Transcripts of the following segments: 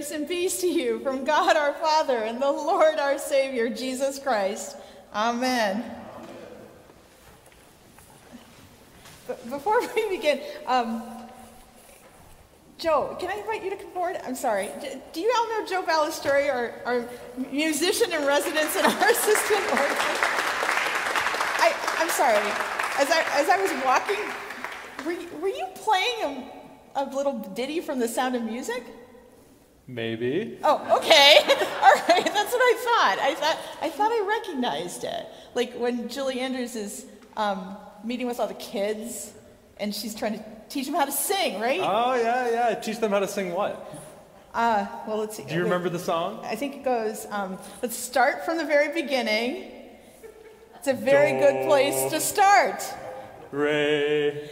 Grace and peace to you from God our Father and the Lord our Savior, Jesus Christ. Amen. Before we begin, um, Joe, can I invite you to come forward? I'm sorry. Do you all know Joe Ballesteri, our, our musician in residence and our assistant I, I'm sorry. As I, as I was walking, were you, were you playing a, a little ditty from The Sound of Music? Maybe. Oh, okay. All right. That's what I thought. I thought I thought I recognized it. Like when Julie Andrews is um, meeting with all the kids, and she's trying to teach them how to sing, right? Oh yeah, yeah. Teach them how to sing what? Uh, well, let's see. Do you remember the song? I think it goes. Um, let's start from the very beginning. It's a very Do, good place to start. Ray.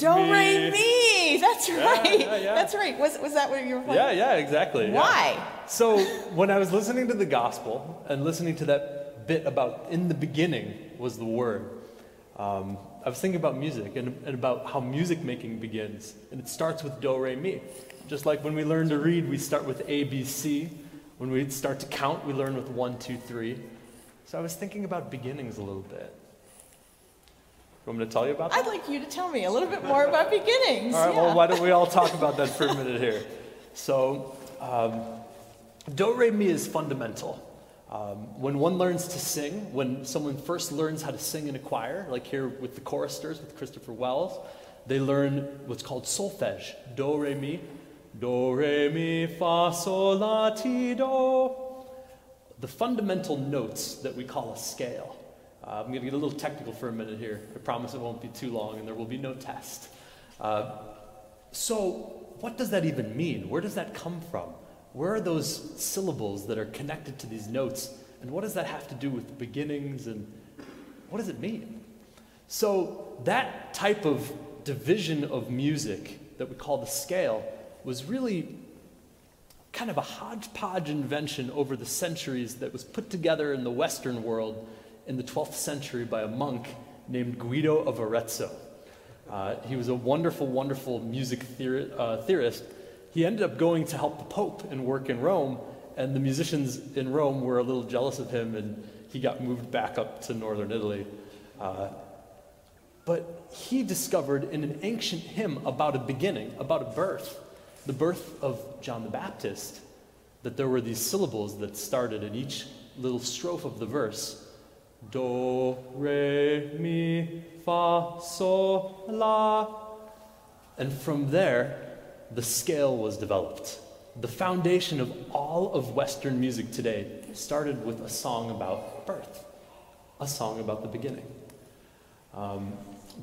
Do re mi. That's right. Yeah, yeah. That's right. Was was that what you were playing? Yeah, yeah, exactly. Why? So when I was listening to the gospel and listening to that bit about in the beginning was the word, um, I was thinking about music and, and about how music making begins, and it starts with do re mi. Just like when we learn to read, we start with A B C. When we start to count, we learn with one, two, three. So I was thinking about beginnings a little bit. You want me to tell you about that? I'd like you to tell me a little bit more about beginnings. All right, yeah. well, why don't we all talk about that for a minute here? So, um, do re mi is fundamental. Um, when one learns to sing, when someone first learns how to sing in a choir, like here with the choristers with Christopher Wells, they learn what's called solfege. Do re mi, do re mi fa sol la ti do. The fundamental notes that we call a scale. Uh, I'm going to get a little technical for a minute here. I promise it won't be too long and there will be no test. Uh, so, what does that even mean? Where does that come from? Where are those syllables that are connected to these notes? And what does that have to do with beginnings and what does it mean? So, that type of division of music that we call the scale was really kind of a hodgepodge invention over the centuries that was put together in the Western world in the 12th century by a monk named Guido of Arezzo. Uh, he was a wonderful, wonderful music uh, theorist. He ended up going to help the Pope and work in Rome, and the musicians in Rome were a little jealous of him, and he got moved back up to northern Italy. Uh, but he discovered in an ancient hymn about a beginning, about a birth, the birth of John the Baptist, that there were these syllables that started in each little strophe of the verse do, re, mi, fa, sol, la. And from there, the scale was developed. The foundation of all of Western music today started with a song about birth, a song about the beginning. Um,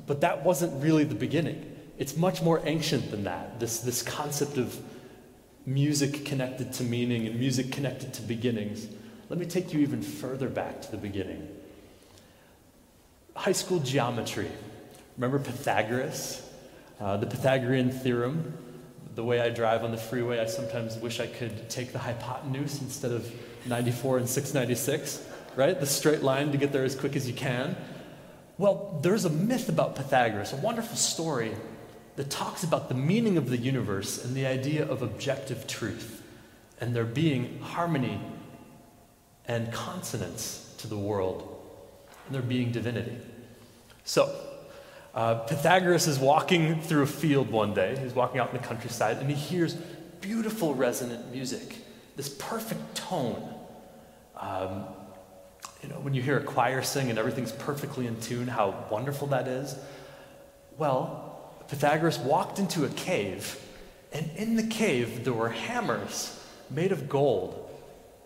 but that wasn't really the beginning. It's much more ancient than that, this, this concept of music connected to meaning and music connected to beginnings. Let me take you even further back to the beginning high school geometry. Remember Pythagoras? Uh, the Pythagorean theorem. The way I drive on the freeway, I sometimes wish I could take the hypotenuse instead of 94 and 696, right? The straight line to get there as quick as you can. Well, there's a myth about Pythagoras, a wonderful story that talks about the meaning of the universe and the idea of objective truth, and there being harmony and consonance to the world, there being divinity. So, uh, Pythagoras is walking through a field one day. He's walking out in the countryside, and he hears beautiful resonant music, this perfect tone. Um, you know, when you hear a choir sing and everything's perfectly in tune, how wonderful that is. Well, Pythagoras walked into a cave, and in the cave there were hammers made of gold,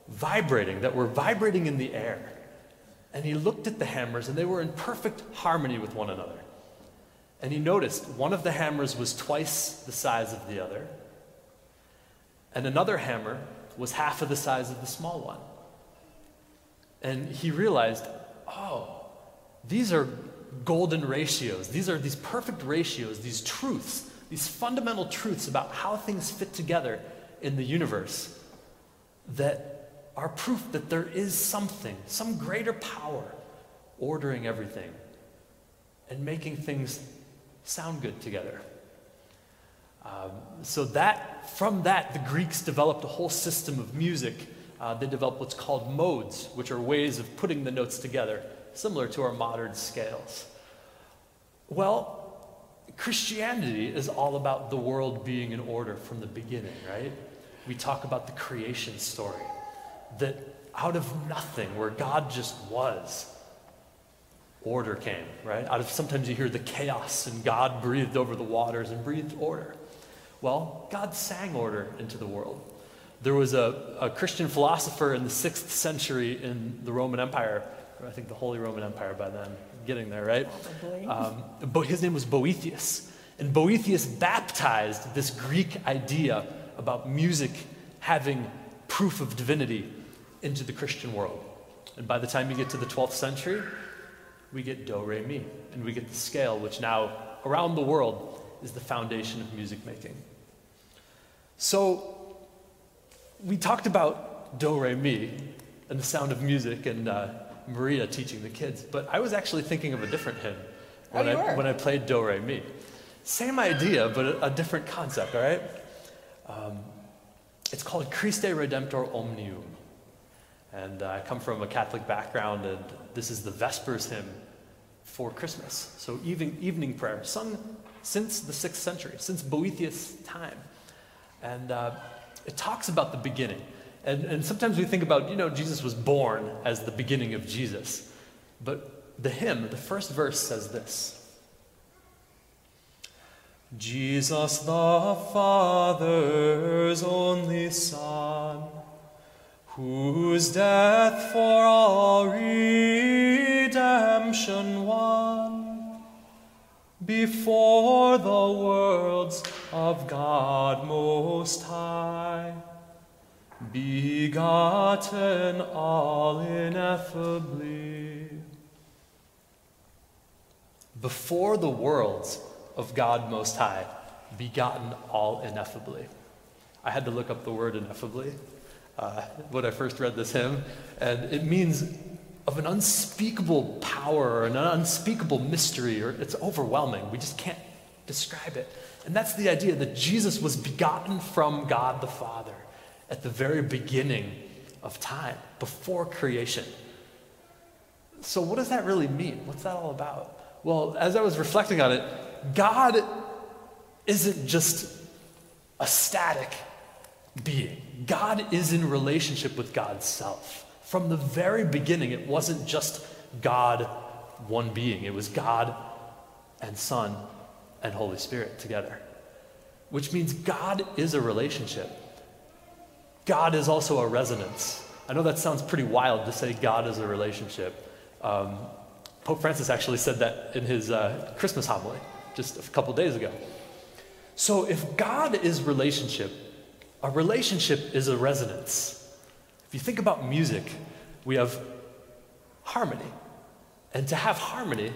vibrating, that were vibrating in the air. And he looked at the hammers, and they were in perfect harmony with one another. and he noticed one of the hammers was twice the size of the other, and another hammer was half of the size of the small one. And he realized, oh, these are golden ratios. These are these perfect ratios, these truths, these fundamental truths about how things fit together in the universe that are proof that there is something, some greater power ordering everything and making things sound good together. Um, so that from that, the Greeks developed a whole system of music. Uh, they developed what's called modes, which are ways of putting the notes together, similar to our modern scales. Well, Christianity is all about the world being in order from the beginning, right? We talk about the creation story, that out of nothing, where God just was, order came, right? Out of sometimes you hear the chaos and God breathed over the waters and breathed order. Well, God sang order into the world. There was a, a Christian philosopher in the sixth century in the Roman Empire, I think the Holy Roman Empire by then, getting there, right? Um, but his name was Boethius. And Boethius baptized this Greek idea about music having proof of divinity into the Christian world. And by the time you get to the 12th century, we get do, re, mi, and we get the scale, which now around the world is the foundation of music making. So we talked about do, re, mi, and the sound of music, and uh, Maria teaching the kids, but I was actually thinking of a different hymn when, oh, I, when I played do, re, mi. Same idea, but a, a different concept, all right? Um, it's called Christe Redemptor Omnium. And uh, I come from a Catholic background, and this is the Vespers hymn for Christmas. So evening, evening prayer, sung since the sixth century, since Boethius' time. And uh, it talks about the beginning. And, and sometimes we think about, you know, Jesus was born as the beginning of Jesus. But the hymn, the first verse says this Jesus, the Father's only Son whose death for our redemption won, before the worlds of God Most High, begotten all ineffably. Before the worlds of God Most High, begotten all ineffably. I had to look up the word ineffably uh, when I first read this hymn, and it means of an unspeakable power or an unspeakable mystery, or it's overwhelming. We just can't describe it. And that's the idea that Jesus was begotten from God the Father at the very beginning of time, before creation. So, what does that really mean? What's that all about? Well, as I was reflecting on it, God isn't just a static being. God is in relationship with God's self. From the very beginning, it wasn't just God, one being, it was God and Son and Holy Spirit together. Which means God is a relationship. God is also a resonance. I know that sounds pretty wild to say God is a relationship. Um, Pope Francis actually said that in his uh, Christmas homily just a couple days ago. So if God is relationship, a relationship is a resonance. If you think about music, we have harmony. And to have harmony,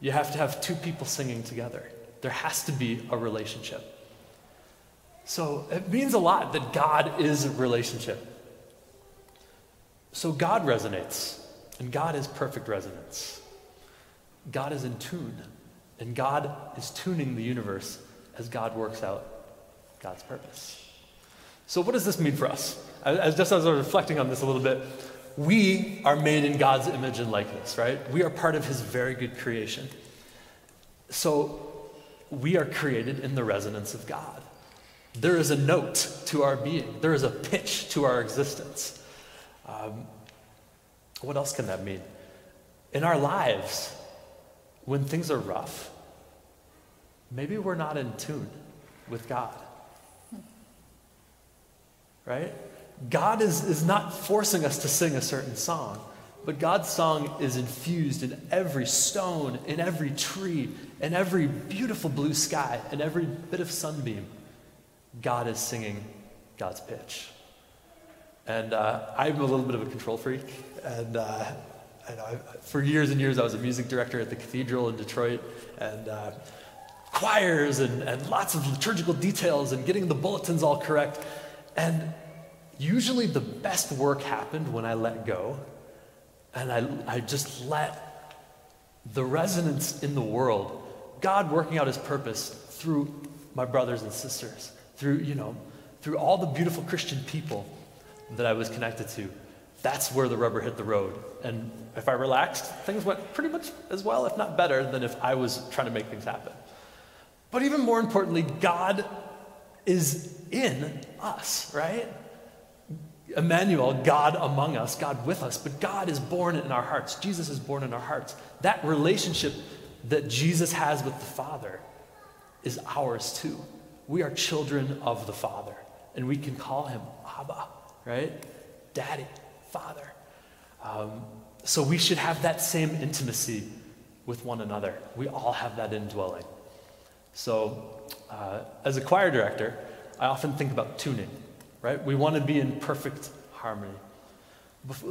you have to have two people singing together. There has to be a relationship. So it means a lot that God is a relationship. So God resonates, and God is perfect resonance. God is in tune, and God is tuning the universe as God works out God's purpose. So, what does this mean for us? As, just as I was reflecting on this a little bit, we are made in God's image and likeness, right? We are part of His very good creation. So, we are created in the resonance of God. There is a note to our being, there is a pitch to our existence. Um, what else can that mean? In our lives, when things are rough, maybe we're not in tune with God right? God is, is not forcing us to sing a certain song, But God's song is infused in every stone, in every tree, in every beautiful blue sky, in every bit of sunbeam. God is singing God's pitch. And uh, I'm a little bit of a control freak. And, uh, for years and years, I was a music director at the cathedral in Detroit. And uh, choirs and, and lots of liturgical details and getting the bulletins all correct. And usually the best work happened when I let go and I, I just let the resonance in the world, God working out his purpose through my brothers and sisters, through, you know, through all the beautiful Christian people that I was connected to. That's where the rubber hit the road. And if I relaxed, things went pretty much as well, if not better, than if I was trying to make things happen. But even more importantly, God is in us, right? Emmanuel, God among us, God with us, but God is born in our hearts. Jesus is born in our hearts. That relationship that Jesus has with the Father is ours too. We are children of the Father, and we can call him Abba, right? Daddy, Father. Um, so we should have that same intimacy with one another. We all have that indwelling. So, uh, as a choir director, I often think about tuning right? We want to be in perfect harmony.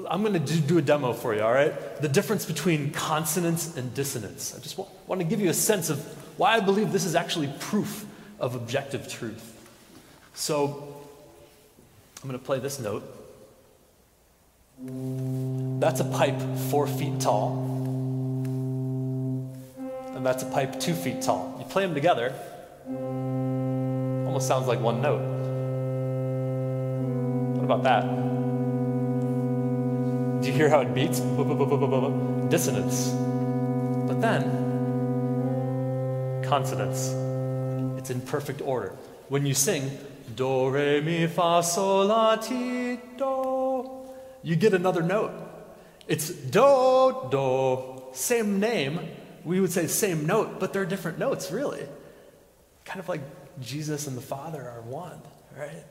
I'm going to do a demo for you, all right? The difference between consonance and dissonance. I just want to give you a sense of why I believe this is actually proof of objective truth. So, I'm going to play this note. That's a pipe four feet tall. And that's a pipe two feet tall. You play them together, almost sounds like one note What about that? Do you hear how it beats? Dissonance. But then, consonance. It's in perfect order. When you sing, do, re, mi, fa, sol, la, ti, do, you get another note. It's do, do, same name. We would say same note, but they're different notes, really. Kind of like Jesus and the Father are one, right?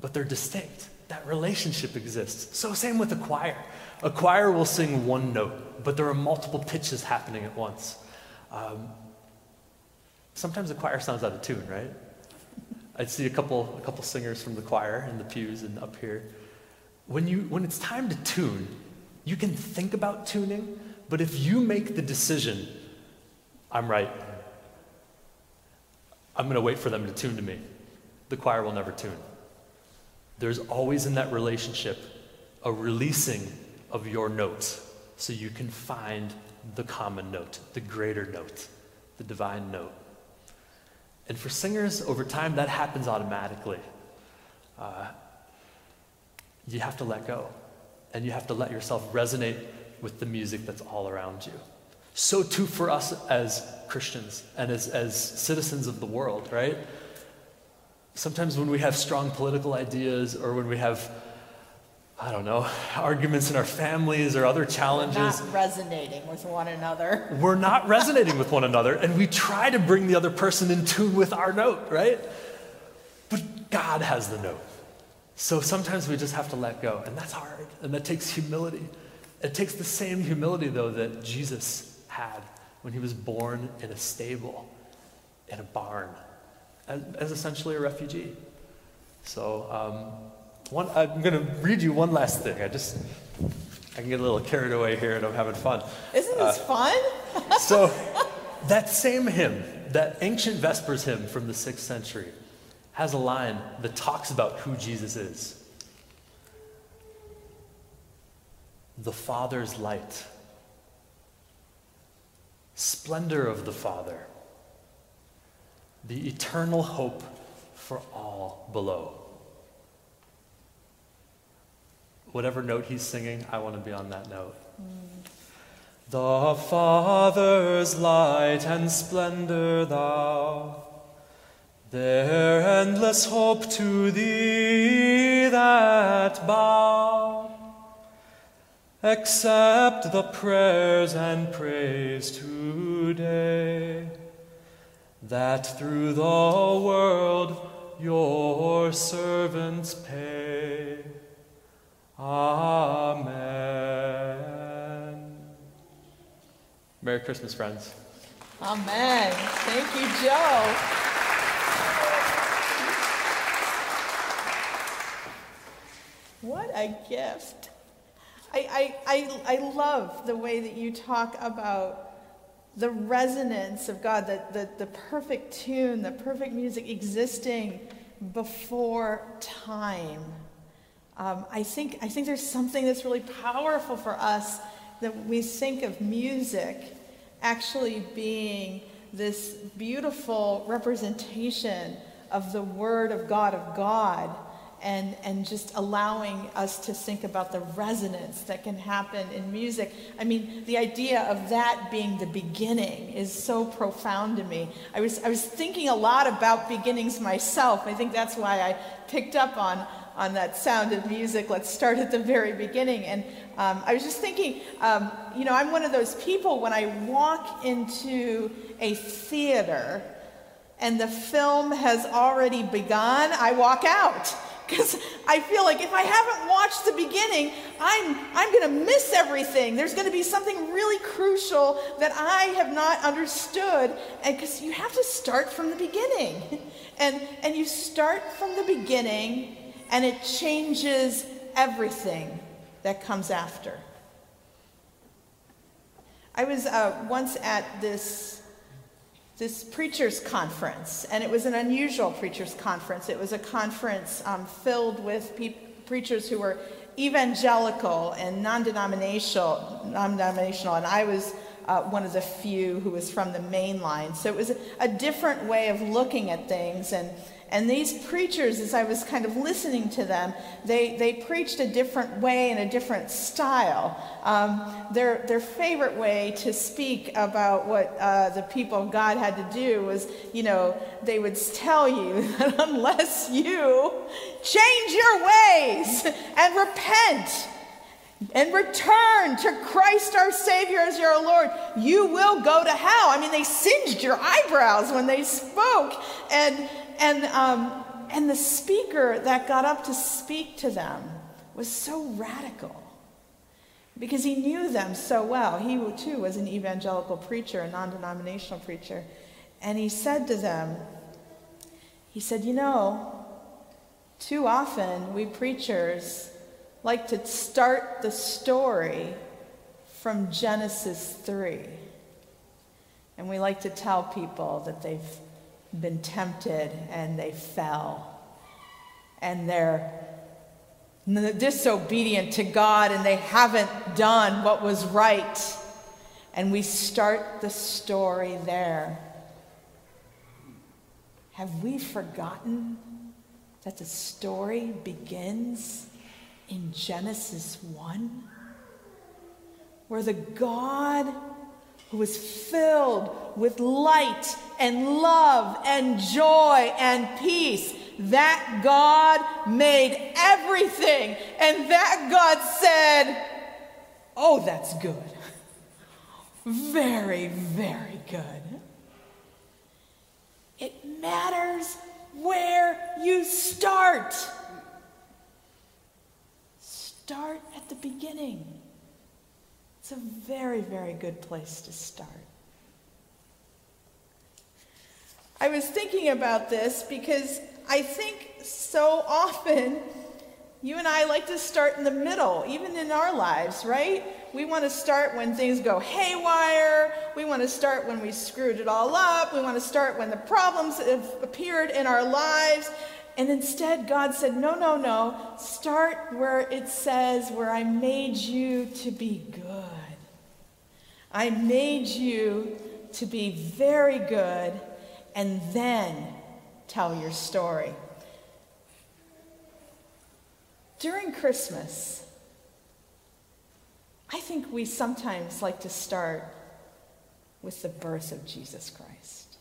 But they're distinct that relationship exists. So, same with a choir. A choir will sing one note, but there are multiple pitches happening at once. Um, sometimes the choir sounds out of tune, right? I see a couple, a couple singers from the choir in the pews and up here. When, you, when it's time to tune, you can think about tuning, but if you make the decision, I'm right, I'm going to wait for them to tune to me, the choir will never tune there's always in that relationship a releasing of your notes so you can find the common note, the greater note, the divine note. And for singers, over time, that happens automatically. Uh, you have to let go, and you have to let yourself resonate with the music that's all around you. So, too, for us as Christians and as, as citizens of the world, right? Sometimes when we have strong political ideas or when we have, I don't know, arguments in our families or other challenges. We're not resonating with one another. We're not resonating with one another, and we try to bring the other person in tune with our note, right? But God has the note. So sometimes we just have to let go, and that's hard, and that takes humility. It takes the same humility, though, that Jesus had when he was born in a stable, in a barn as, as essentially a refugee. So, um, one, I'm going to read you one last thing. I just, I can get a little carried away here and I'm having fun. Isn't this uh, fun? so, that same hymn, that ancient Vespers hymn from the 6th century, has a line that talks about who Jesus is. The Father's light, splendor of the Father the eternal hope for all below. Whatever note he's singing, I want to be on that note. The Father's light and splendor, thou, their endless hope to thee that bow. Accept the prayers and praise today that through the world your servants pay. Amen. Merry Christmas, friends. Amen. Thank you, Joe. What a gift. I, I, I, love the way that you talk about the resonance of God, the, the, the perfect tune, the perfect music existing before time. Um, I, think, I think there's something that's really powerful for us that we think of music actually being this beautiful representation of the Word of God, of God and, and just allowing us to think about the resonance that can happen in music. I mean, the idea of that being the beginning is so profound to me. I was, I was thinking a lot about beginnings myself. I think that's why I picked up on, on that sound of music. Let's start at the very beginning. And um, I was just thinking, um, you know, I'm one of those people when I walk into a theater and the film has already begun, I walk out because I feel like if I haven't watched the beginning, I'm, I'm going to miss everything. There's going to be something really crucial that I have not understood. And because you have to start from the beginning. And, and you start from the beginning, and it changes everything that comes after. I was uh, once at this this preacher's conference, and it was an unusual preacher's conference. It was a conference um, filled with pe- preachers who were evangelical and non-denominational, non-denominational, and I was uh, one of the few who was from the main line. So it was a, a different way of looking at things, and and these preachers, as I was kind of listening to them, they, they preached a different way and a different style. Um, their, their favorite way to speak about what uh, the people of God had to do was, you know, they would tell you that unless you change your ways and repent, and return to Christ our Savior as your Lord, you will go to hell. I mean, they singed your eyebrows when they spoke. And and, um, and the speaker that got up to speak to them was so radical because he knew them so well. He too was an evangelical preacher, a non denominational preacher. And he said to them, he said, You know, too often we preachers like to start the story from Genesis 3. And we like to tell people that they've been tempted and they fell. And they're disobedient to God and they haven't done what was right. And we start the story there. Have we forgotten that the story begins in Genesis 1? Where the God who was filled with light and love and joy and peace. That God made everything. And that God said, Oh, that's good. Very, very good. It matters where you start. Start at the beginning. It's a very, very good place to start. I was thinking about this because I think so often you and I like to start in the middle, even in our lives, right? We want to start when things go haywire. We want to start when we screwed it all up. We want to start when the problems have appeared in our lives. And instead, God said, No, no, no. Start where it says, Where I made you to be good. I made you to be very good and then tell your story. During Christmas, I think we sometimes like to start with the birth of Jesus Christ.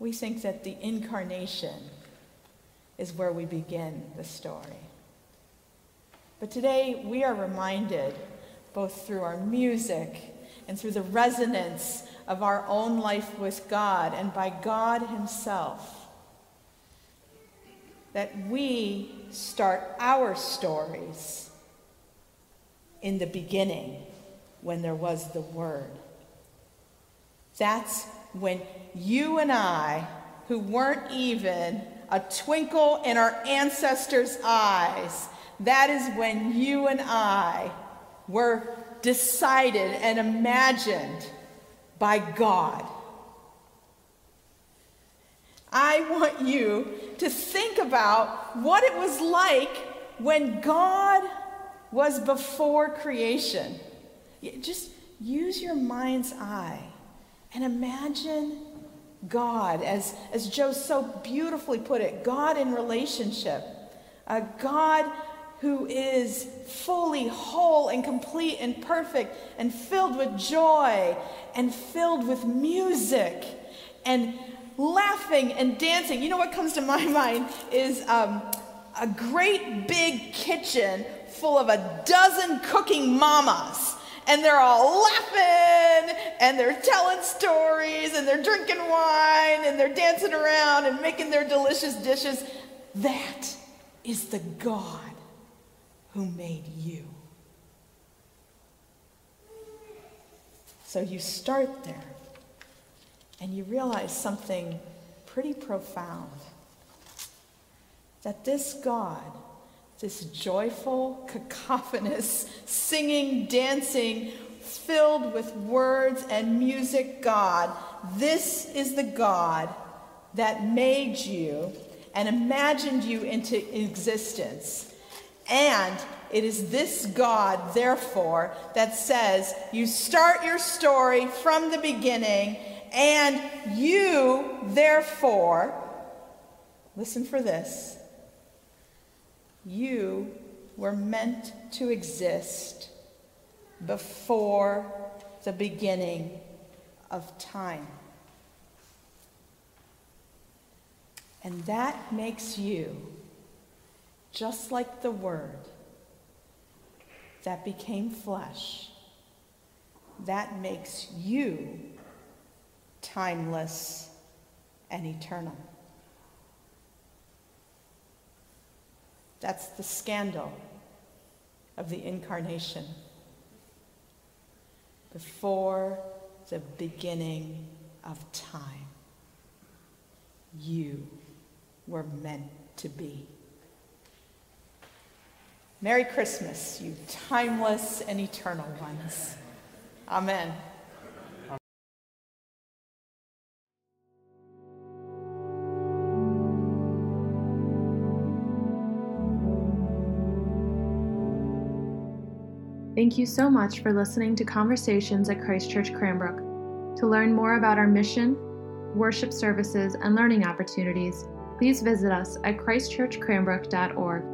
We think that the incarnation is where we begin the story. But today we are reminded both through our music and through the resonance of our own life with God and by God Himself. That we start our stories in the beginning when there was the Word. That's when you and I, who weren't even a twinkle in our ancestors' eyes, that is when you and I were decided and imagined by God. I want you to think about what it was like when God was before creation. Just use your mind's eye and imagine God, as, as Joe so beautifully put it, God in relationship. A God who is fully whole and complete and perfect and filled with joy and filled with music and laughing and dancing. You know what comes to my mind is um, a great big kitchen full of a dozen cooking mamas. And they're all laughing and they're telling stories and they're drinking wine and they're dancing around and making their delicious dishes. That is the God who made you. So you start there and you realize something pretty profound that this God, this joyful, cacophonous, singing, dancing, filled with words and music God, this is the God that made you and imagined you into existence. And it is this God, therefore, that says you start your story from the beginning and you, therefore, listen for this, you were meant to exist before the beginning of time. And that makes you just like the Word that became flesh. That makes you timeless, and eternal. That's the scandal of the incarnation. Before the beginning of time, you were meant to be. Merry Christmas, you timeless and eternal ones. Amen. Thank you so much for listening to Conversations at Christ Church Cranbrook. To learn more about our mission, worship services, and learning opportunities, please visit us at christchurchcranbrook.org.